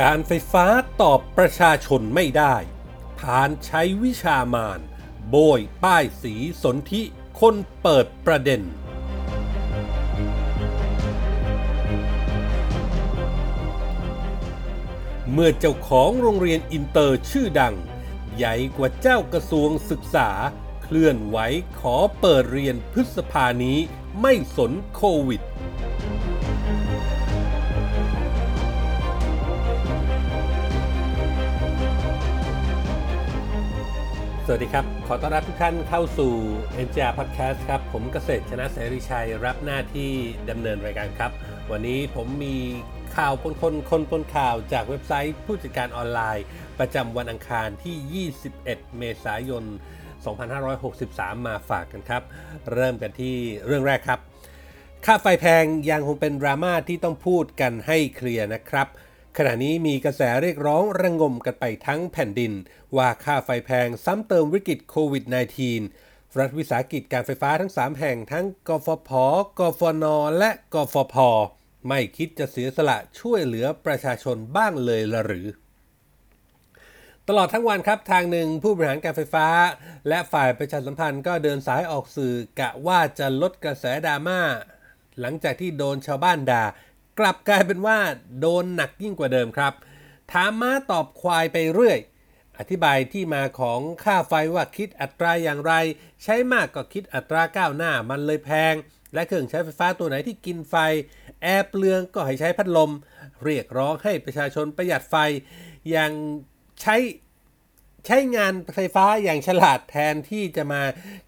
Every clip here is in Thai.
การไฟฟ้าตอบประชาชนไม่ได้ พาลใช้วิชามาร โบ้ยป้ายสีสนธิคนเปิดประเด็น เมื่อเจ้าของโรงเรียนอินเตอร์ชื่อดัง ใหญ่กว่าเจ้ากระทรวงศึกษา เคลื่อนไหวขอเปิดเรียนพฤษภานี้ไม่สนโควิด สวัสดีครับ ขอต้อนรับทุกท่านเข้าสู่ n j r Podcast ครับ ผมเกษตรชนะเสรีชัยรับหน้าที่ดำเนินรายการครับ วันนี้ผมมีข่าวปนคนคนปนข่าวจากเว็บไซต์ผู้จัดการออนไลน์ ประจำวันอังคารที่ 21 เมษายน 2563 มาฝากกันครับ เริ่มกันที่เรื่องแรกครับ ค่าไฟแพงยังคงเป็นดราม่าที่ต้องพูดกันให้เคลียร์นะครับ ขณะนี้มีกระแสเรียกร้องระงมกันไปทั้งแผ่นดิน ว่าค่าไฟแพงซ้ำเติมวิกฤตโควิด -19 รัฐวิสาหกิจการไฟฟ้าทั้ง 3 แห่งทั้งกฟผ กฟน และกฟพ ไม่คิดจะเสียสละช่วยเหลือประชาชนบ้างเลยละหรือ ตลอดทั้งวันครับทางหนึ่งผู้บริหารการไฟฟ้า และฝ่ายประชาสัมพันธ์ก็เดินสายออกสื่อกะว่าจะลดกระแสดราม่าหลังจากที่โดนชาวบ้านด่า กลับกลายเป็นว่าโดนหนักยิ่งกว่าเดิมครับ ถามม้าตอบควายไปเรื่อย อธิบายที่มาของค่าไฟว่าคิดอัตราอย่างไร ใช้มากก็คิดอัตราก้าวหน้ามันเลยแพง และเครื่องใช้ไฟฟ้าตัวไหนที่กินไฟ แอร์เปลืองก็ให้ใช้พัดลม เรียกร้องให้ประชาชนประหยัดไฟ อย่างใช้ใช้งานไฟฟ้าอย่างฉลาดแทนที่จะมา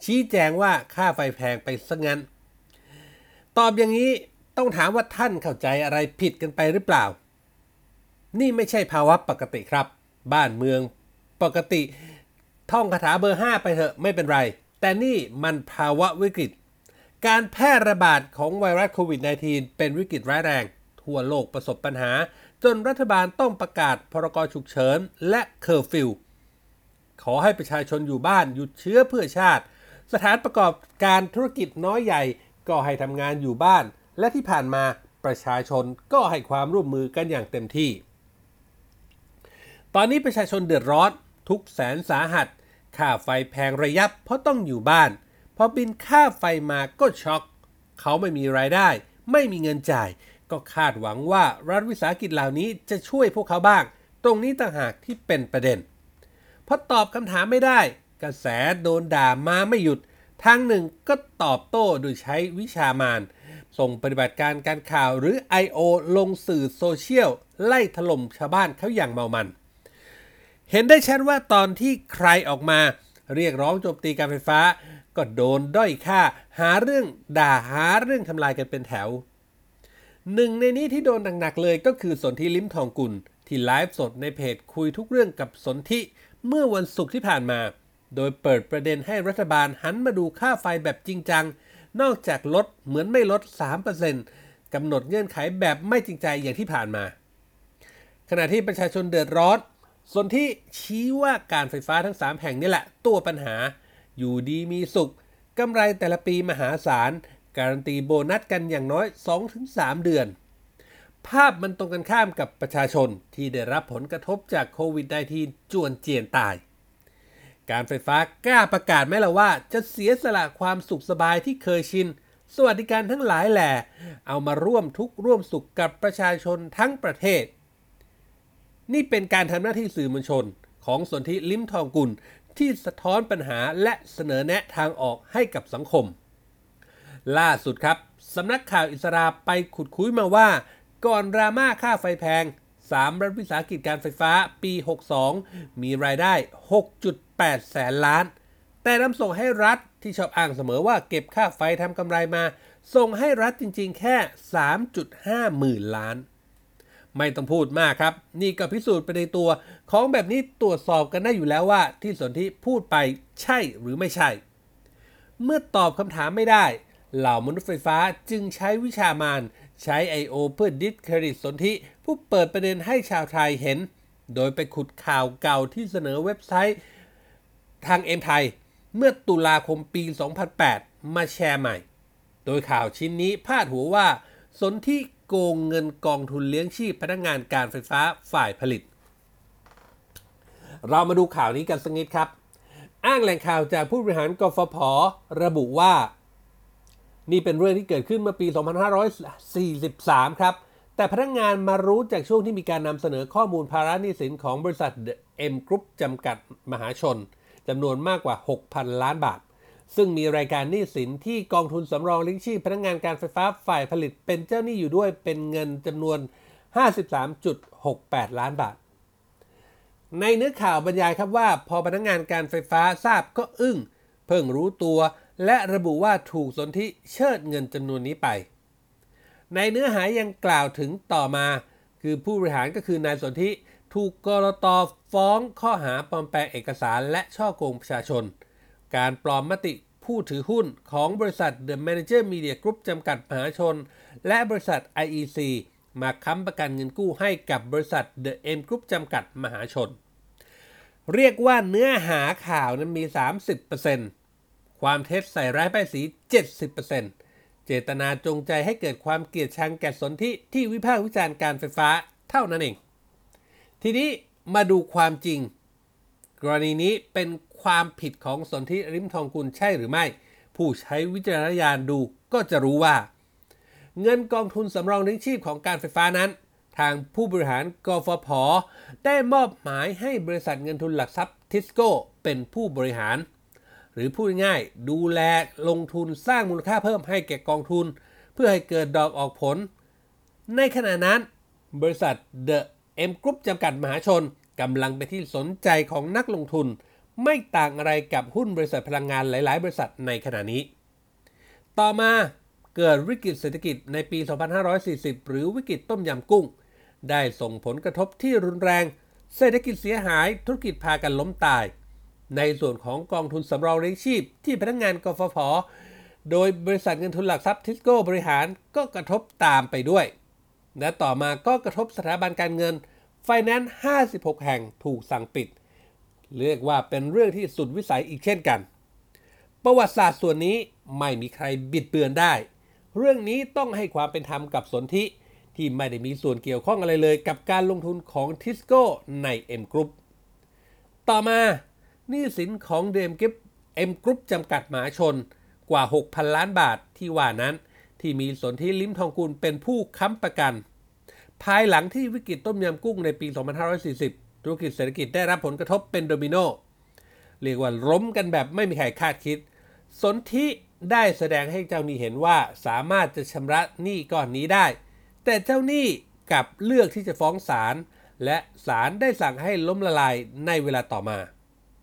ชี้แจงว่าค่าไฟแพงไปซะงั้น ตอบอย่างนี้ ต้องถามว่าท่านเข้าใจอะไรผิดกันไปหรือเปล่า นี่ไม่ใช่ภาวะปกติครับ บ้านเมืองปกติ ท่องคาถาเบอร์ 5 ไปเถอะไม่เป็นไร แต่นี่มันภาวะวิกฤต การแพร่ระบาดของไวรัสโควิด -19 เป็นวิกฤตร้ายแรง ทั่วโลกประสบปัญหา จนรัฐบาลต้องประกาศพรกฉุกเฉินและเคอร์ฟิวขอให้ประชาชนอยู่บ้านหยุดเชื้อเพื่อชาติ สถานประกอบการธุรกิจน้อยใหญ่ก็ให้ทำงานอยู่บ้าน และที่ผ่านมาประชาชนก็ให้ความร่วมมือกันอย่างเต็มที่ ตอนนี้ประชาชนเดือดร้อนทุกข์แสนสาหัสค่าไฟแพงระยับเพราะต้องอยู่บ้าน พอบินค่าไฟมาก็ช็อก เขาไม่มีรายได้ ไม่มีเงินจ่าย ก็คาดหวังว่ารัฐวิสาหกิจเหล่านี้จะช่วยพวกเขาบ้าง ตรงนี้ต่างหากที่เป็นประเด็นพอตอบคำถามไม่ได้ กระแสโดนด่ามาไม่หยุด ทางหนึ่งก็ตอบโต้โดยใช้วิชามาน ส่งปฏิบัติการการข่าวหรือ I.O. ลงสื่อโซเชียล ไล่ถล่มชาวบ้านเขาอย่างเมามัน เห็นได้ชัดว่าตอนที่ใครออกมาเรียกร้องโจมตีการไฟฟ้า ก็โดนด้อยค่า หาเรื่องด่าหาเรื่องทำลายกันเป็นแถว หนึ่งในนี้ที่โดนหนักๆเลยก็คือสนธิลิ้มทองกุล ที่ไลฟ์สดในเพจคุยทุกเรื่องกับสนธิเมื่อวันศุกร์ที่ผ่านมา โดยเปิดประเด็นให้รัฐบาลหันมาดูค่าไฟแบบจริงจัง นอกจากลดเหมือนไม่ลด 3%กำหนดเงื่อนไขแบบไม่จริงใจอย่างที่ผ่านมา ขณะที่ประชาชนเดือดร้อน ส่วนที่ชี้ว่าการไฟฟ้าทั้ง 3 แห่งนี่แหละ ตัวปัญหา อยู่ดีมีสุขกำไรแต่ละปีมหาศาล การันตีโบนัสกันอย่างน้อย 2-3 เดือน ภาพมันตรงกันข้ามกับประชาชนที่ได้รับผลกระทบจากโควิด -19 จวนเจียนตาย การไฟฟ้ากล้าประกาศไหมล่ะว่า จะเสียสละความสุขสบายที่เคยชิน สวัสดิการทั้งหลายแหล่เอามาร่วมทุกข์ร่วมสุขกับประชาชนทั้งประเทศ นี่เป็นการทำหน้าที่สื่อมวลชน ของสนธิลิ้มทองกุลที่สะท้อนปัญหาและเสนอแนะทางออกให้กับสังคม ล่าสุดครับสำนักข่าวอิสราไปขุดคุยมาว่า ก่อนดราม่าค่าไฟแพง 3 รัฐวิสาหกิจการไฟฟ้าปี 62 มีรายได้ 8แสนล้าน แต่นำส่งให้รัฐที่ชอบอ้างเสมอว่าเก็บค่าไฟทำกำไรมา ส่งให้รัฐจริง ๆ แค่ 3.5 หมื่นล้าน ไม่ต้องพูดมากครับ นี่ก็พิสูจน์ไปในตัว ของแบบนี้ตรวจสอบกันได้อยู่แล้วว่า ที่สนที่พูดไปใช่หรือไม่ใช่ เมื่อตอบคำถามไม่ได้ เหล่ามนุษย์ไฟฟ้าจึงใช้วิชามานใช้ I.O. เพื่อดิสเครดิตสนธิผู้เปิดประเด็นให้ชาวไทยเห็น โดยไปขุดข่าวเก่าที่เสนอเว็บไซต์ ทางเอ็มไทย เมื่อตุลาคมปี 2008 มาแชร์ใหม่ โดยข่าวชิ้นนี้พาดหัวว่า สนธิโกงเงินกองทุนเลี้ยงชีพพนักงานการไฟฟ้าฝ่ายผลิต เรามาดูข่าวนี้กันสักนิดครับ อ้างแหล่งข่าวจากผู้บริหารกฟผระบุว่า นี่เป็นเรื่องที่เกิดขึ้นเมื่อปี 2543 ครับแต่พนักงานมารู้จากช่วงที่มีการนำเสนอข้อมูลภาระหนี้สินของบริษัท M Group จำกัดมหาชน จำนวนมากกว่า 6,000 ล้านบาท ซึ่งมีรายการหนี้สินที่กองทุนสำรองเลี้ยงชีพพนักงานการไฟฟ้าฝ่ายผลิตเป็นเจ้าหนี้อยู่ด้วยเป็นเงินจำนวน 53.68 ล้านบาท ในเนื้อข่าวบรรยายครับว่า พอพนักงานการไฟฟ้าทราบก็อึ้ง เพิ่งรู้ตัว และระบุว่าถูกสนธิเชิดเงินจำนวนนี้ไป ในเนื้อหายังกล่าวถึงต่อมา คือผู้บริหารก็คือนายสนธิ ถูกกรตฟ้องข้อหาปลอมแปลงเอกสารและช่อโกงประชาชน การปลอมมติผู้ถือหุ้นของบริษัท The Manager Media Group จำกัดมหาชน และบริษัท IEC มาค้ำประกันเงินกู้ให้กับบริษัท The M Group จำกัดมหาชน เรียกว่าเนื้อหาข่าวนั้นมี 30%ความเท็จใส่ร้ายป้ายสี 70%เจตนาจงใจให้เกิดความเกลียดชังแก่สนที่ที่วิพากษ์วิจารณ์การไฟฟ้าเท่านั้นเอง ทีนี้มาดูความจริง กรณีนี้เป็นความผิดของสนธิริมทองกุลใช่หรือไม่ ผู้ใช้วิจารณญาณดูก็จะรู้ว่า เงินกองทุนสำรองเลี้ยงชีพของการไฟฟ้านั้น ทางผู้บริหารกฟผ ได้มอบหมายให้บริษัทเงินทุนหลักทรัพย์ทิสโก้เป็นผู้บริหาร หรือพูดง่ายดูแลลงทุนสร้างมูลค่าเพิ่มให้แก่กองทุน เพื่อให้เกิดดอกออกผล ในขณะนั้น บริษัท The M Group จำกัดมหาชนกำลังเป็นที่สนใจของนักลงทุน ไม่ต่างอะไรกับหุ้นบริษัทพลังงานหลาย ๆ บริษัทในขณะนี้ ต่อมาเกิดวิกฤตเศรษฐกิจในปี 2540 หรือวิกฤตต้มยำกุ้ง ได้ส่งผลกระทบที่รุนแรง เศรษฐกิจเสียหายธุรกิจพากันล้มตาย ในส่วนของกองทุนสำรองเลี้ยงชีพ ที่พนักงานกฟผโดยบริษัทเงินทุนหลักทรัพย์ทิสโก้บริหารก็กระทบตามไปด้วย และต่อมาก็กระทบสถาบันการเงิน ไฟแนนซ์56 แห่งถูกสั่งปิด เรียกว่าเป็นเรื่องที่สุดวิสัยอีกเช่นกัน ประวัติศาสตร์ส่วนนี้ไม่มีใครบิดเบือนได้ เรื่องนี้ต้องให้ความเป็นธรรมกับสนธิที่ไม่ได้มีส่วนเกี่ยวข้องอะไรเลยกับการลงทุนของทิสโก้ใน M Group ต่อมาหนี้สินของเดมกิฟ M Group จำกัดหมาชนกว่า 6,000 ล้านบาทที่ว่านั้น ที่มีสนธิลิ้มทองกุลเป็นผู้ค้ำประกัน ภายหลังที่วิกฤตต้มยำกุ้งในปี 2540 ธุรกิจเศรษฐกิจได้รับผลกระทบเป็นโดมิโนเรียกว่าล้มกันแบบไม่มีใครคาดคิด สนธิได้แสดงให้เจ้าหนี้เห็นว่าสามารถจะชำระหนี้ก้อนนี้ได้ แต่เจ้าหนี้กลับเลือกที่จะฟ้องศาลและศาลได้สั่งให้ล้มละลายในเวลาต่อมา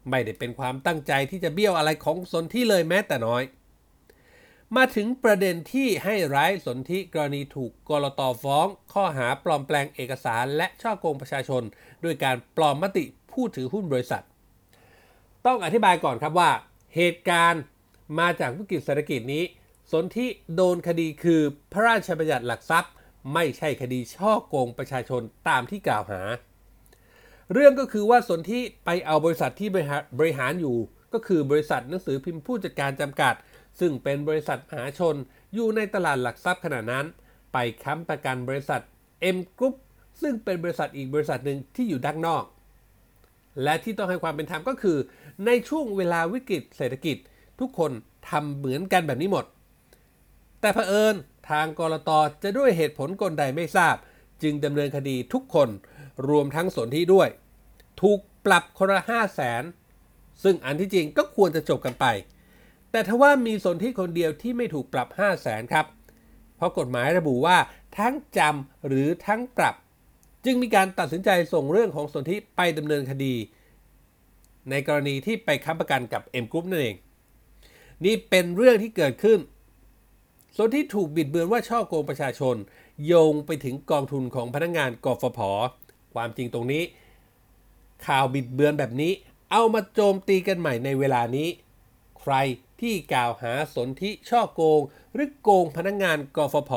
ไม่ได้เป็นความตั้งใจที่จะเบี้ยวอะไรของสนธิเลยแม้แต่น้อย มาถึงประเด็นที่ให้ร้ายสนธิกรณีถูกกรตฟ้อง ข้อหาปลอมแปลงเอกสารและช่อโกงประชาชน ด้วยการปลอมมติผู้ถือหุ้นบริษัท ต้องอธิบายก่อนครับว่า เหตุการณ์มาจากวิกฤตเศรษฐกิจนี้ สนธิโดนคดีคือพระราชบัญญัติหลักทรัพย์ ไม่ใช่คดีช่อโกงประชาชนตามที่กล่าวหา เรื่องก็คือว่าสนธิไปเอาบริษัทที่บริหารอยู่ ก็คือบริษัทหนังสือพิมพ์ผู้จัดการจำกัด ซึ่งเป็นบริษัทมหาชนอยู่ในตลาดหลักทรัพย์ขนาดนั้น ไปค้ำประกันบริษัท M Group ซึ่งเป็นบริษัทอีกบริษัทหนึ่งที่อยู่ด้านนอก และที่ต้องให้ความเป็นธรรมก็คือ ในช่วงเวลาวิกฤตเศรษฐกิจ ทุกคนทำเหมือนกันแบบนี้หมด แต่เผอิญทางกรตจะด้วยเหตุผลกลใดไม่ทราบ จึงดำเนินคดีทุกคนรวมทั้งสนที่ด้วย ถูกปรับคนละห้าแสนซึ่งอันที่จริงก็ควรจะจบกันไป แต่ทว่ามีสนที่คนเดียวที่ไม่ถูกปรับ 5 0 0แสนครับ เพราะกฎหมายระบุว่าทั้งจำหรือทั้งปรับ จึงมีการตัดสินใจส่งเรื่องของสนธิไปดำเนินคดี ในกรณีที่ไปค้ำประกันกับ M Group นั่นเอง นี่เป็นเรื่องที่เกิดขึ้นส่วนที่ถูกบิดเบือนว่าช่อโกงประชาชน โยงไปถึงกองทุนของพนักงงานกฟผ ความจริงตรงนี้ ข่าวบิดเบือนแบบนี้ เอามาโจมตีกันใหม่ในเวลานี้ ใครที่กล่าวหาสนธิช่อโกง หรือโกงพนักงงานกฟผ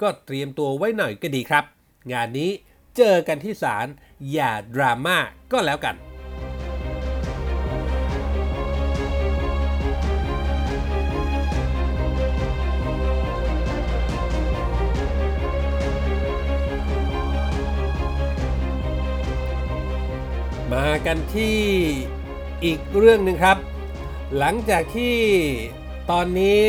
ก็เตรียมตัวไว้หน่อยก็ดีครับ งานนี้เจอกันที่ศาลอย่าดราม่าก็แล้วกันมากันที่อีกเรื่องหนึ่งครับ หลังจากที่ตอนนี้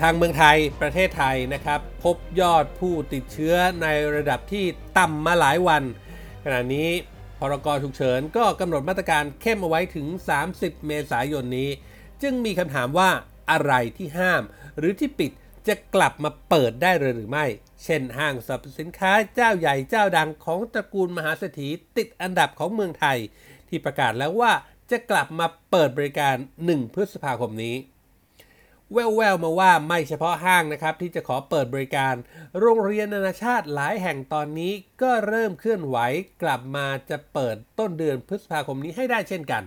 ทางเมืองไทยประเทศไทยนะครับ พบยอดผู้ติดเชื้อในระดับที่ต่ำมาหลายวัน ขณะนี้พรกฉุกเฉินก็กำหนดมาตรการเข้มเอาไว้ถึง 30 เมษายนนี้ จึงมีคำถามว่าอะไรที่ห้าม หรือที่ปิดจะกลับมาเปิดได้หรือไม่ เช่นห้างสรรพสินค้าเจ้าใหญ่เจ้าดังของตระกูลมหาเศรษฐีติดอันดับของเมืองไทย ที่ประกาศแล้วว่า จะกลับมาเปิดบริการ 1 พฤษภาคมนี้ แววๆมาว่าไม่เฉพาะห้างนะครับ ที่จะขอเปิดบริการ โรงเรียนนานาชาติหลายแห่งตอนนี้ก็เริ่มเคลื่อนไหวกลับมาจะเปิดต้นเดือนพฤษภาคมนี้ให้ได้เช่นกัน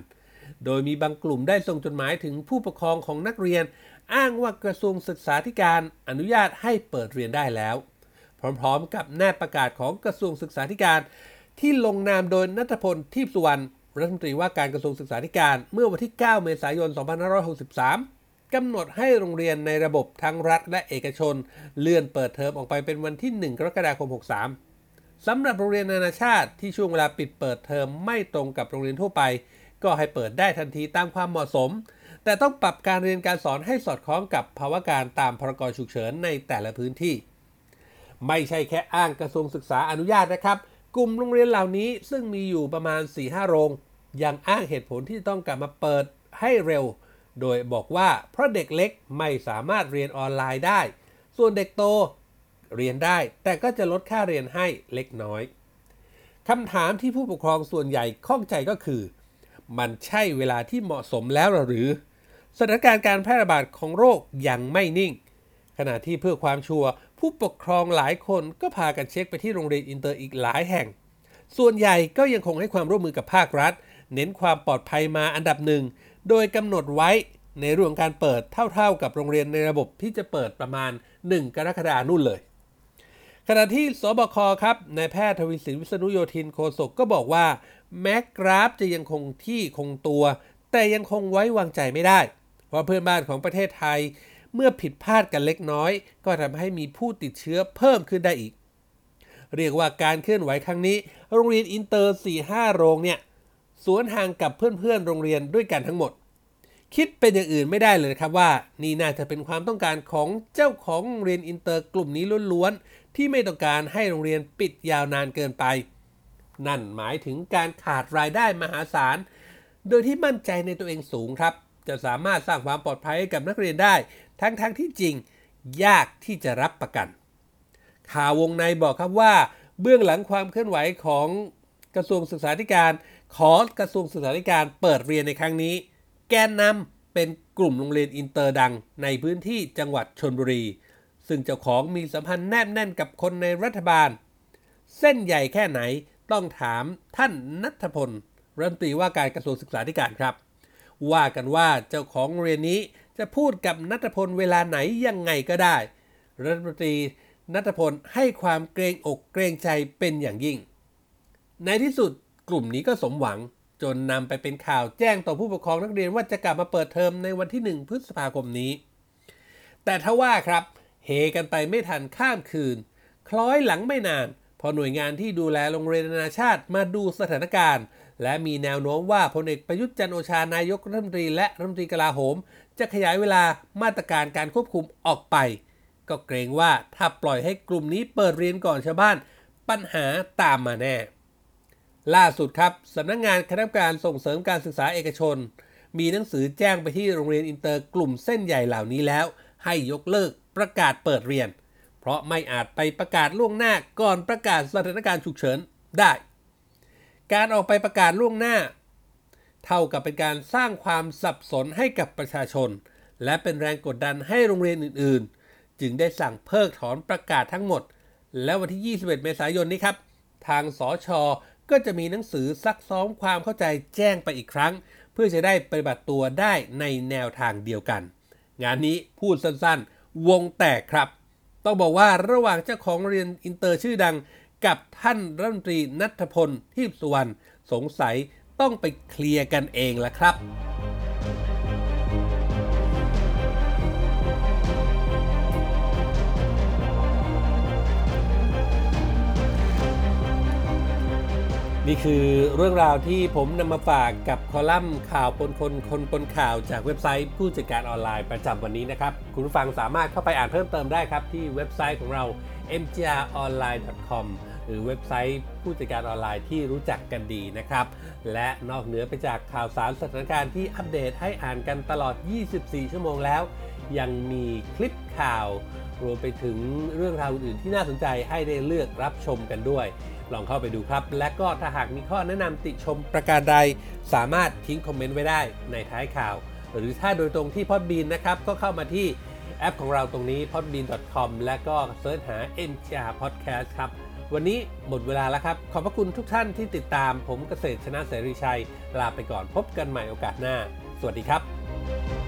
โดยมีบางกลุ่มได้ส่งจดหมายถึงผู้ปกครองของนักเรียน อ้างว่ากระทรวงศึกษาธิการอนุญาตให้เปิดเรียนได้แล้ว พร้อมๆ กับแนบประกาศของกระทรวงศึกษาธิการที่ลงนามโดยนัทพลทิพสุวรรณ รัฐมนตรีว่าการกระทรวงศึกษาธิการเมื่อวันที่ 9 เมษายน 2563 กำหนดให้โรงเรียนในระบบทั้งรัฐและเอกชน เลื่อนเปิดเทอมออกไปเป็นวันที่ 1 กรกฎาคม 63 สำหรับโรงเรียนนานาชาติที่ช่วงเวลาปิดเปิดเทอมไม่ตรงกับโรงเรียนทั่วไป ก็ให้เปิดได้ทันทีตามความเหมาะสม แต่ต้องปรับการเรียนการสอนให้สอดคล้องกับภาวะการตามพรกฉุกเฉินในแต่ละพื้นที่ ไม่ใช่แค่อ้างกระทรวงศึกษาอนุญาตนะครับ กลุ่มโรงเรียนเหล่านี้ซึ่งมีอยู่ประมาณ 4-5 โรง ยังอ้างเหตุผลที่ต้องกลับมาเปิดให้เร็ว โดยบอกว่าเพราะเด็กเล็กไม่สามารถเรียนออนไลน์ได้ ส่วนเด็กโตเรียนได้ แต่ก็จะลดค่าเรียนให้เล็กน้อยคำถามที่ผู้ปกครองส่วนใหญ่ข้องใจก็คือ มันใช่เวลาที่เหมาะสมแล้วหรือ สถานการณ์การแพร่ระบาดของโรคยังไม่นิ่ง ขณะที่เพื่อความชัวร์ ผู้ปกครองหลายคนก็พากันเช็คไปที่โรงเรียนอินเตอร์อีกหลายแห่ง ส่วนใหญ่ก็ยังคงให้ความร่วมมือกับภาครัฐ เน้นความปลอดภัยมาอันดับหนึ่ง โดยกำหนดไว้ในเรื่องการเปิดเท่าๆกับโรงเรียนในระบบที่จะเปิดประมาณ 1 กรกฎานู่นเลย ขณะที่สบคครับนายแพทย์ทวีสินวิษณุโยธินโฆษกก็บอกว่า แม้กราฟจะยังคงที่คงตัว แต่ยังคงไว้วางใจไม่ได้ เพราะเพื่อนบ้านของประเทศไทย เมื่อผิดพลาดกันเล็กน้อย ก็ทำให้มีผู้ติดเชื้อเพิ่มขึ้นได้อีก เรียกว่าการเคลื่อนไหวครั้งนี้ โรงเรียนอินเตอร์ 4-5 โรงเนี่ยสวนทางกับเพื่อนๆ โรงเรียนด้วยกันทั้งหมด คิดเป็นอย่างอื่นไม่ได้เลยครับว่า นี่น่าจะเป็นความต้องการของเจ้าของโรงเรียนอินเตอร์กลุ่มนี้ล้วนๆ ที่ไม่ต้องการให้โรงเรียนปิดยาวนานเกินไป นั่นหมายถึงการขาดรายได้มหาศาล โดยที่มั่นใจในตัวเองสูงครับ จะสามารถสร้างความปลอดภัยให้กับนักเรียนได้ ทั้งๆที่จริงยากที่จะรับประกัน ข่าววงในบอกครับว่า เบื้องหลังความเคลื่อนไหวของกระทรวงศึกษาธิการ ขอกระทรวงศึกษาธิการเปิดเรียนในครั้งนี้ แกนนำเป็นกลุ่มโรงเรียนอินเตอร์ดัง ในพื้นที่จังหวัดชลบุรี ซึ่งเจ้าของมีสัมพันธ์แนบแน่นกับคนในรัฐบาล เส้นใหญ่แค่ไหนต้องถามท่านณัฏฐพลรัฐมนตรีว่าการกระทรวงศึกษาธิการครับ ว่ากันว่าเจ้าของโรงเรียนนี้ จะพูดกับนัทพลเวลาไหนยังไงก็ได้ รัฐมนตรีนัทพลให้ความเกรงอกเกรงใจเป็นอย่างยิ่ง ในที่สุดกลุ่มนี้ก็สมหวัง จนนำไปเป็นข่าวแจ้งต่อผู้ปกครองนักเรียนว่าจะกลับมาเปิดเทอมในวันที่ 1 พฤษภาคมนี้ แต่ถ้าว่าครับเฮกันไปไม่ทันข้ามคืน คล้อยหลังไม่นาน พอหน่วยงานที่ดูแลโรงเรียนนานาชาติมาดูสถานการณ์ และมีแนวโน้มว่าพลเอกประยุทธ์จันทร์โอชานายกรัฐมนตรีและรัฐมนตรีกลาโหม จะขยายเวลามาตรการการควบคุมออกไป ก็เกรงว่าถ้าปล่อยให้กลุ่มนี้เปิดเรียนก่อนชาวบ้าน ปัญหาตามมาแน่ ล่าสุดครับสำนักงานคณะกรรมการส่งเสริมการศึกษาเอกชน มีหนังสือแจ้งไปที่โรงเรียนอินเตอร์กลุ่มเส้นใหญ่เหล่านี้แล้ว ให้ยกเลิกประกาศเปิดเรียน เพราะไม่อาจไปประกาศล่วงหน้าก่อนประกาศสถานการณ์ฉุกเฉินได้ การออกไปประกาศล่วงหน้า เท่ากับเป็นการสร้างความสับสนให้กับประชาชน และเป็นแรงกดดันให้โรงเรียนอื่นๆ จึงได้สั่งเพิกถอนประกาศทั้งหมด แล้ววันที่ 21 เมษายนนี้ครับ ทางสอชอก็จะมีหนังสือซักซ้อมความเข้าใจแจ้งไปอีกครั้ง เพื่อจะได้ปฏิบัติตัวได้ในแนวทางเดียวกัน งานนี้พูดสั้นๆ วงแตกครับ ต้องบอกว่าระหว่างเจ้าของเรียนอินเตอร์ชื่อดัง กับท่านรัฐมนตรีณัฏฐพลทีปสุวรรณสงสัย ต้องไปเคลียร์กันเองละครับ นี่คือเรื่องราวที่ผมนำมาฝากกับคอลัมน์ข่าวปนคนคนปนข่าวจากเว็บไซต์ผู้จัดการออนไลน์ประจำวันนี้นะครับ คุณผู้ฟังสามารถเข้าไปอ่านเพิ่มเติมได้ครับ ที่เว็บไซต์ของเรา mgronline.com หรือเว็บไซต์ผู้จัดการออนไลน์ที่รู้จักกันดีนะครับ และนอกเหนือไปจากข่าวสารสถานการณ์ที่อัปเดตให้อ่านกันตลอด 24 ชั่วโมงแล้ว ยังมีคลิปข่าว รวมไปถึงเรื่องราวอื่นที่น่าสนใจให้ได้เลือกรับชมกันด้วย ลองเข้าไปดูครับ และก็ถ้าหากมีข้อแนะนำติชมประการใด สามารถทิ้งคอมเมนต์ไว้ได้ในท้ายข่าว หรือถ้าโดยตรงที่พอดบีนนะครับก็เข้ามาที่แอปของเราตรงนี้ podbean.com และก็เสิร์ชหา NGR Podcast ครับ วันนี้หมดเวลาแล้วครับ ขอบพระคุณทุกท่านที่ติดตามผมเกษตรชนะเสรีชัย ลาไปก่อนพบกันใหม่โอกาสหน้า สวัสดีครับ